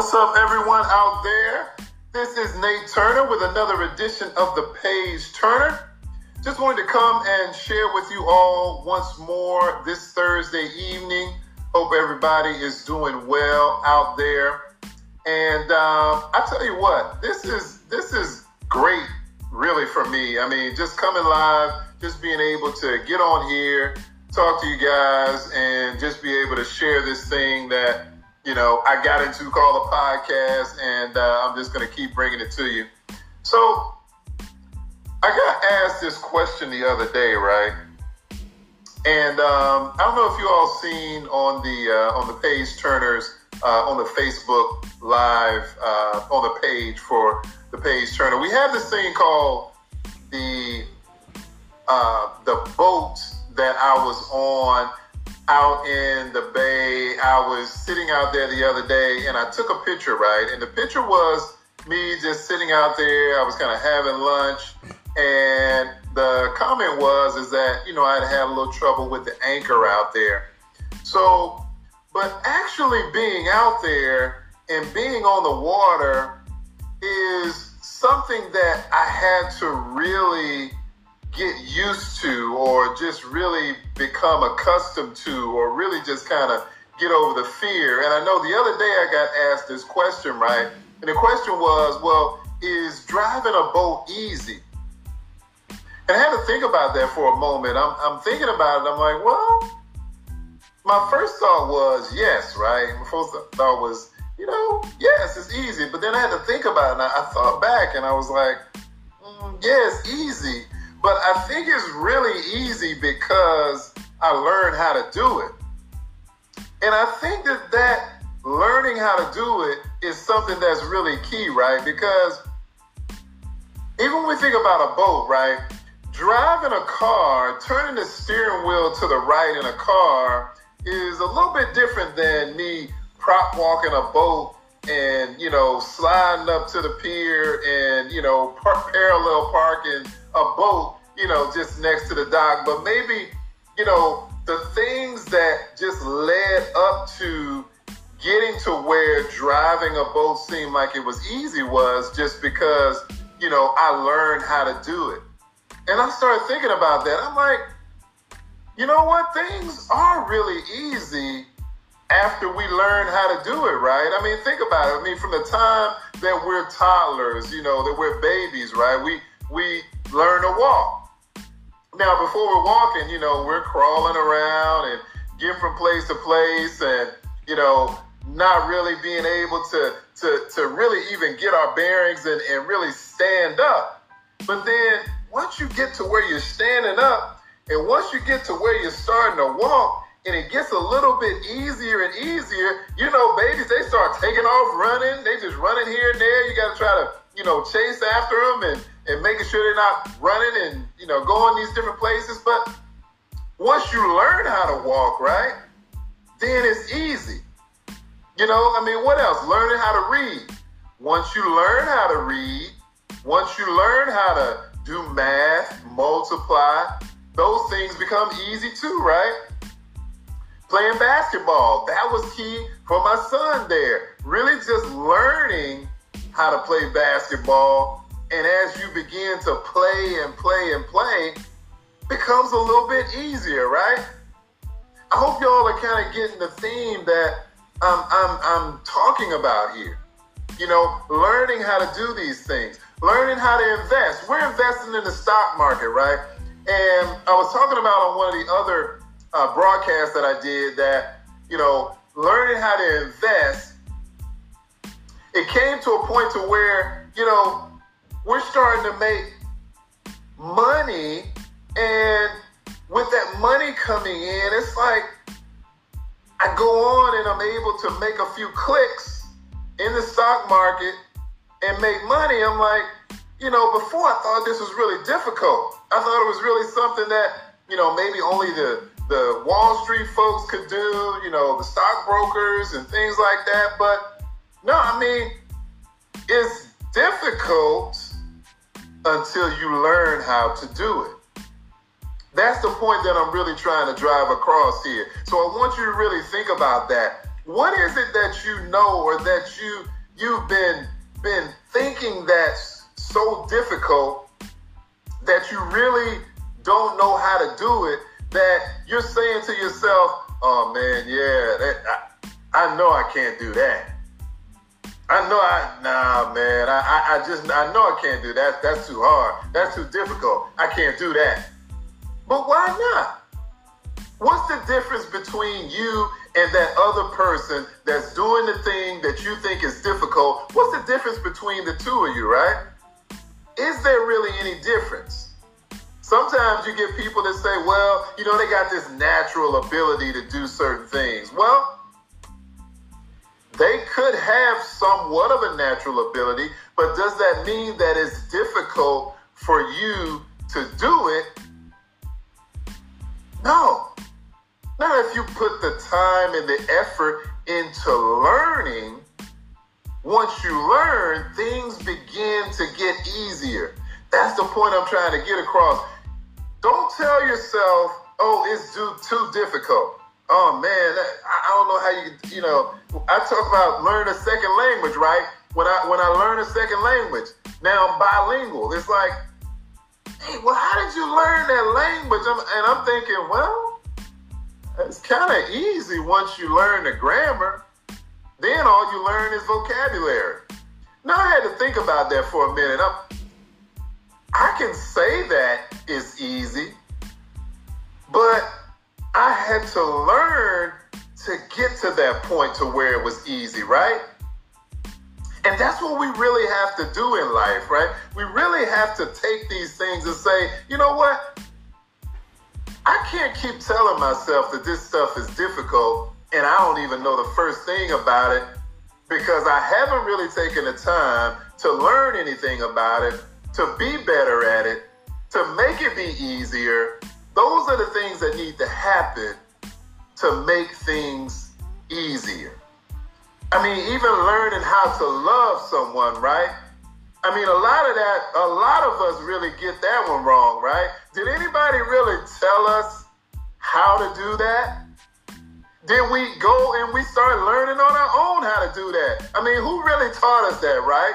What's up, everyone out there? This is Nate Turner with another edition of the Page Turner. Just wanted to come and share with you all once more this Thursday evening. Hope everybody is doing well out there. And um, I tell you what, this is this is great, really, for me. I mean, just coming live, just being able to get on here, talk to you guys, and just be able to share this thing that you know, I got into call a podcast, and uh, I'm just going to keep bringing it to you. So, I got asked this question the other day, right? And um, I don't know if you all seen on the uh, on the page Turners uh, on the Facebook Live uh, on the page for the page Turner. We have this thing called the uh, the boat that I was on out in the bay. I was sitting out there the other day and I took a picture, right? And the picture was me just sitting out there. I was kind of having lunch. And the comment was, is that, you know, I'd had a little trouble with the anchor out there. So, but actually being out there and being on the water is something that I had to really get used to or just really become accustomed to or really just kind of get over the fear. And I know the other day I got asked this question, right? And the question was, well, is driving a boat easy? And I had to think about that for a moment. I'm, I'm thinking about it. I'm like, well, my first thought was yes, right? My first thought was, you know, yes, it's easy. But then I had to think about it. And I, I thought back and I was like, mm, yes, easy. But I think it's really easy because I learned how to do it. And I think that that learning how to do it is something that's really key, right? Because even when we think about a boat, right? Driving a car, turning the steering wheel to the right in a car is a little bit different than me prop walking a boat and, you know, sliding up to the pier and, you know, par- parallel parking a boat, you know, just next to the dock. But maybe, you know, the things that just led up to getting to where driving a boat seemed like it was easy was just because, you know, I learned how to do it. And I started thinking about that. I'm like, you know what? Things are really easy after we learn how to do it, right? I mean, think about it. I mean, from the time that we're toddlers, you know, that we're babies, right? We we learn to walk. Now, before we're walking, you know, we're crawling around and getting from place to place and, you know, not really being able to, to, to really even get our bearings and, and really stand up. But then once you get to where you're standing up and once you get to where you're starting to walk, and it gets a little bit easier and easier, you know, babies, they start taking off running. They just running here and there. You got to try to, you know, chase after them and and making sure they're not running and you know going these different places. But once you learn how to walk, right, then it's easy. You know, I mean, what else? Learning how to read. Once you learn how to read, once you learn how to do math, multiply, those things become easy too, right? Playing basketball, that was key for my son there. Really just learning how to play basketball and as you begin to play and play and play, becomes a little bit easier, right? I hope y'all are kind of getting the theme that I'm, I'm, I'm talking about here. You know, learning how to do these things, learning how to invest. We're investing in the stock market, right? And I was talking about on one of the other uh, broadcasts that I did that, you know, learning how to invest, it came to a point to where, you know, we're starting to make money and with that money coming in it's like i go on and i'm able to make a few clicks in the stock market and make money. I'm like you know before i thought this was really difficult. I thought it was really something that you know maybe only the the wall street folks could do you know the stockbrokers and things like that. But no i mean it's difficult until you learn how to do it. That's the point that I'm really trying to drive across here. So I want you to really think about that. What is it that you know or that you you've been been thinking that's so difficult that you really don't know how to do it that you're saying to yourself, "Oh man, yeah, that, I, I know I can't do that." I know I nah man. I, I, I just I know I can't do that. That's too hard. That's too difficult. I can't do that. But why not? What's the difference between you and that other person that's doing the thing that you think is difficult? What's the difference between the two of you, right? Is there really any difference? Sometimes you get people that say, well, you know, they got this natural ability to do certain things. Well, they could have somewhat of a natural ability, but does that mean that it's difficult for you to do it? No. Not if you put the time and the effort into learning. Once you learn, things begin to get easier. That's the point I'm trying to get across. Don't tell yourself, oh, it's too, too difficult oh man, I don't know how you, you know, I talk about learn a second language, right? When I when I learn a second language, now I'm bilingual. It's like, hey, well, how did you learn that language? I'm, and I'm thinking, well, it's kind of easy once you learn the grammar. Then all you learn is vocabulary. Now I had to think about that for a minute. I'm, I can say that it's easy, but I had to learn to get to that point to where it was easy, right? And that's what we really have to do in life, right? We really have to take these things and say, you know what? I can't keep telling myself that this stuff is difficult and I don't even know the first thing about it because I haven't really taken the time to learn anything about it, to be better at it, to make it be easier, those are the things that need to happen to make things easier. I mean, even learning how to love someone, right? I mean, a lot of that, a lot of us really get that one wrong, right? Did anybody really tell us how to do that? Then we go and we start learning on our own how to do that. I mean, who really taught us that, right?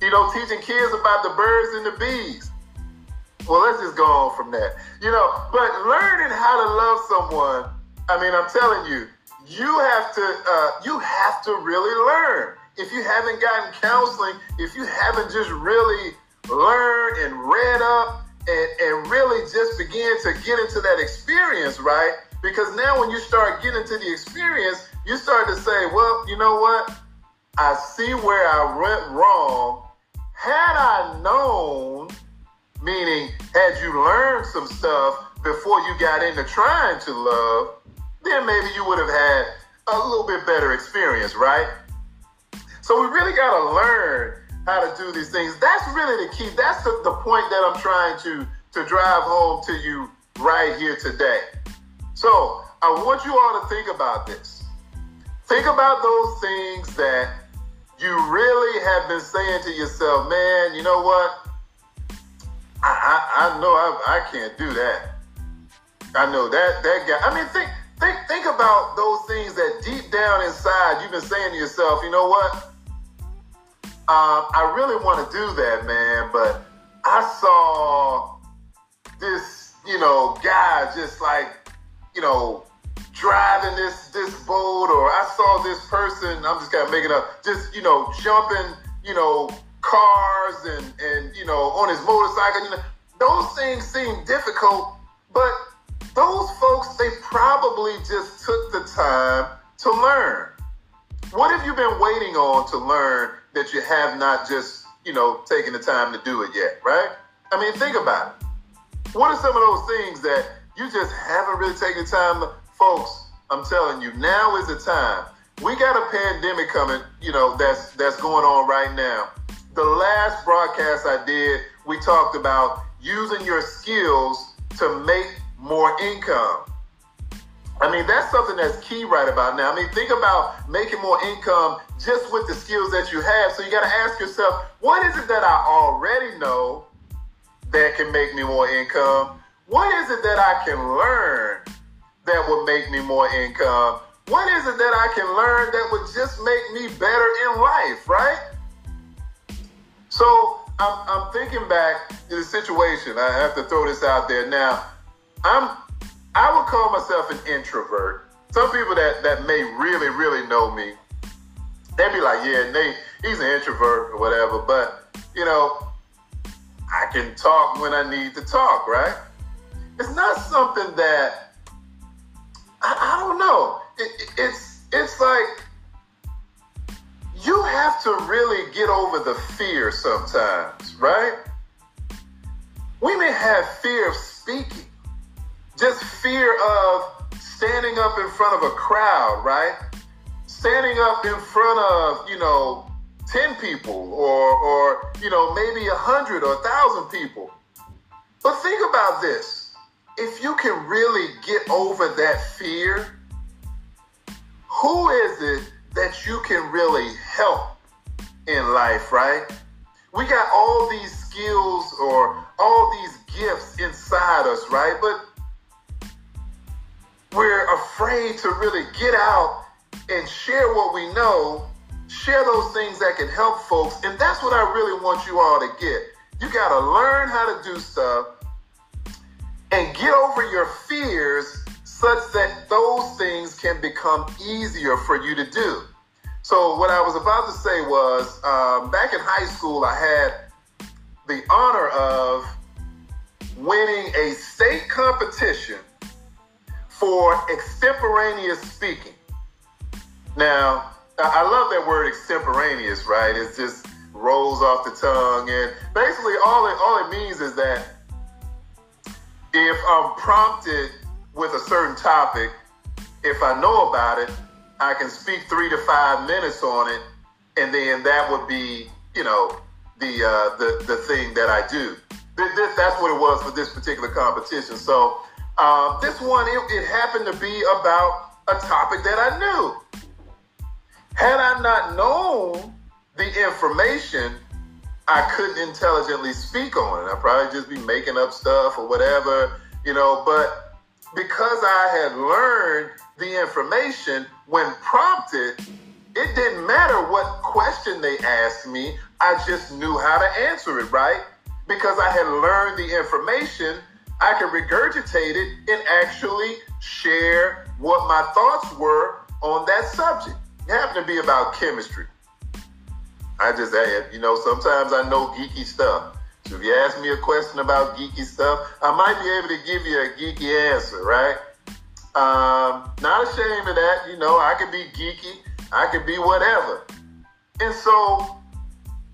You know, teaching kids about the birds and the bees. Well, let's just go on from that. You know, but learning how to love someone, I mean, I'm telling you, you have to uh, you have to really learn. If you haven't gotten counseling, if you haven't just really learned and read up and, and really just begin to get into that experience, right? Because now when you start getting into the experience, you start to say, well, you know what? I see where I went wrong. Had I known Meaning, had you learned some stuff before you got into trying to love, then maybe you would have had a little bit better experience, right? So we really got to learn how to do these things. That's really the key. That's the, the point that I'm trying to, to drive home to you right here today. So I want you all to think about this. Think about those things that you really have been saying to yourself, man, you know what? I, know I, I can't do that. I know that that guy. I mean, think think think about those things that deep down inside you've been saying to yourself. You know what? Um, I really want to do that, man, but I saw this, you know, guy just like, you know, driving this this boat, or I saw this person. I'm just kind of making up, just you know, jumping, you know, cars and and you know on his motorcycle. You know, those things seem difficult, but those folks they probably just took the time to learn. What have you been waiting on to learn that you have not just you know taken the time to do it yet? Right? I mean, think about it. What are some of those things that you just haven't really taken the time, to, folks? I'm telling you, now is the time. We got a pandemic coming, you know, that's that's going on right now the last broadcast I did, we talked about using your skills to make more income. I mean, that's something that's key right about now. I mean, think about making more income just with the skills that you have. So you got to ask yourself, what is it that I already know that can make me more income? What is it that I can learn that will make me more income? What is it that I can learn that would just make me better in life, right? So I'm, I'm thinking back to the situation. I have to throw this out there now. I'm I would call myself an introvert. Some people that that may really really know me, they'd be like, "Yeah, Nate, he's an introvert or whatever." But you know, I can talk when I need to talk, right? It's not something that I, I don't know. It, it's it's like you have to really get over the fear sometimes, right? We may have fear of speaking, just fear of standing up in front of a crowd, right? Standing up in front of, you know, 10 people or, or you know, maybe a 100 or 1,000 people. But think about this. If you can really get over that fear, who is it that you can really help in life, right? We got all these skills or all these gifts inside us, right? But we're afraid to really get out and share what we know, share those things that can help folks. And that's what I really want you all to get. You got to learn how to do stuff and get over your fears such that those things can become easier for you to do. So, what I was about to say was um, back in high school, I had the honor of winning a state competition for extemporaneous speaking. Now, I love that word extemporaneous, right? It just rolls off the tongue. And basically, all it, all it means is that if I'm prompted with a certain topic, if I know about it, I can speak three to five minutes on it, and then that would be, you know, the uh, the the thing that I do. This, that's what it was for this particular competition. So um, this one, it, it happened to be about a topic that I knew. Had I not known the information, I couldn't intelligently speak on it. I'd probably just be making up stuff or whatever, you know. But because I had learned the information when prompted, it didn't matter what question they asked me. I just knew how to answer it, right? Because I had learned the information, I could regurgitate it and actually share what my thoughts were on that subject. It happened to be about chemistry. I just had, you know, sometimes I know geeky stuff. If you ask me a question about geeky stuff, I might be able to give you a geeky answer, right? Um, not ashamed of that. You know, I could be geeky. I could be whatever. And so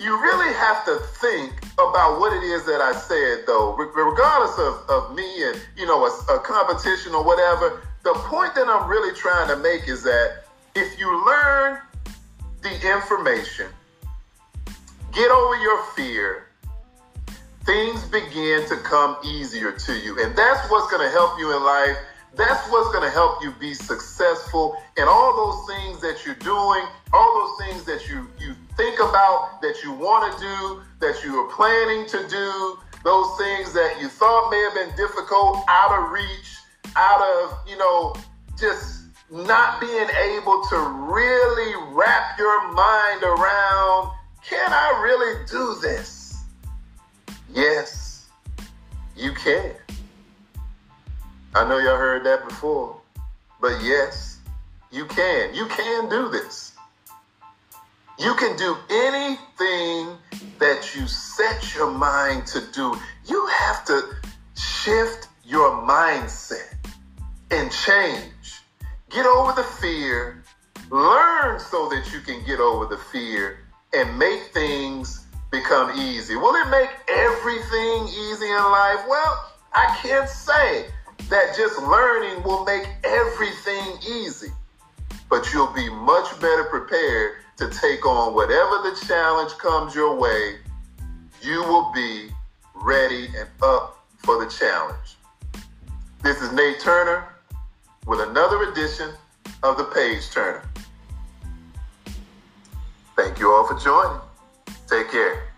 you really have to think about what it is that I said, though, regardless of, of me and, you know, a, a competition or whatever. The point that I'm really trying to make is that if you learn the information, get over your fear, things begin to come easier to you. And that's what's going to help you in life. That's what's going to help you be successful in all those things that you're doing, all those things that you, you think about, that you want to do, that you are planning to do, those things that you thought may have been difficult, out of reach, out of, you know, just not being able to really wrap your mind around can I really do this? Yes, you can. I know y'all heard that before, but yes, you can. You can do this. You can do anything that you set your mind to do. You have to shift your mindset and change. Get over the fear. Learn so that you can get over the fear and make things become easy. Will it make everything easy in life? Well, I can't say that just learning will make everything easy, but you'll be much better prepared to take on whatever the challenge comes your way. You will be ready and up for the challenge. This is Nate Turner with another edition of the Page Turner. Thank you all for joining. Take care.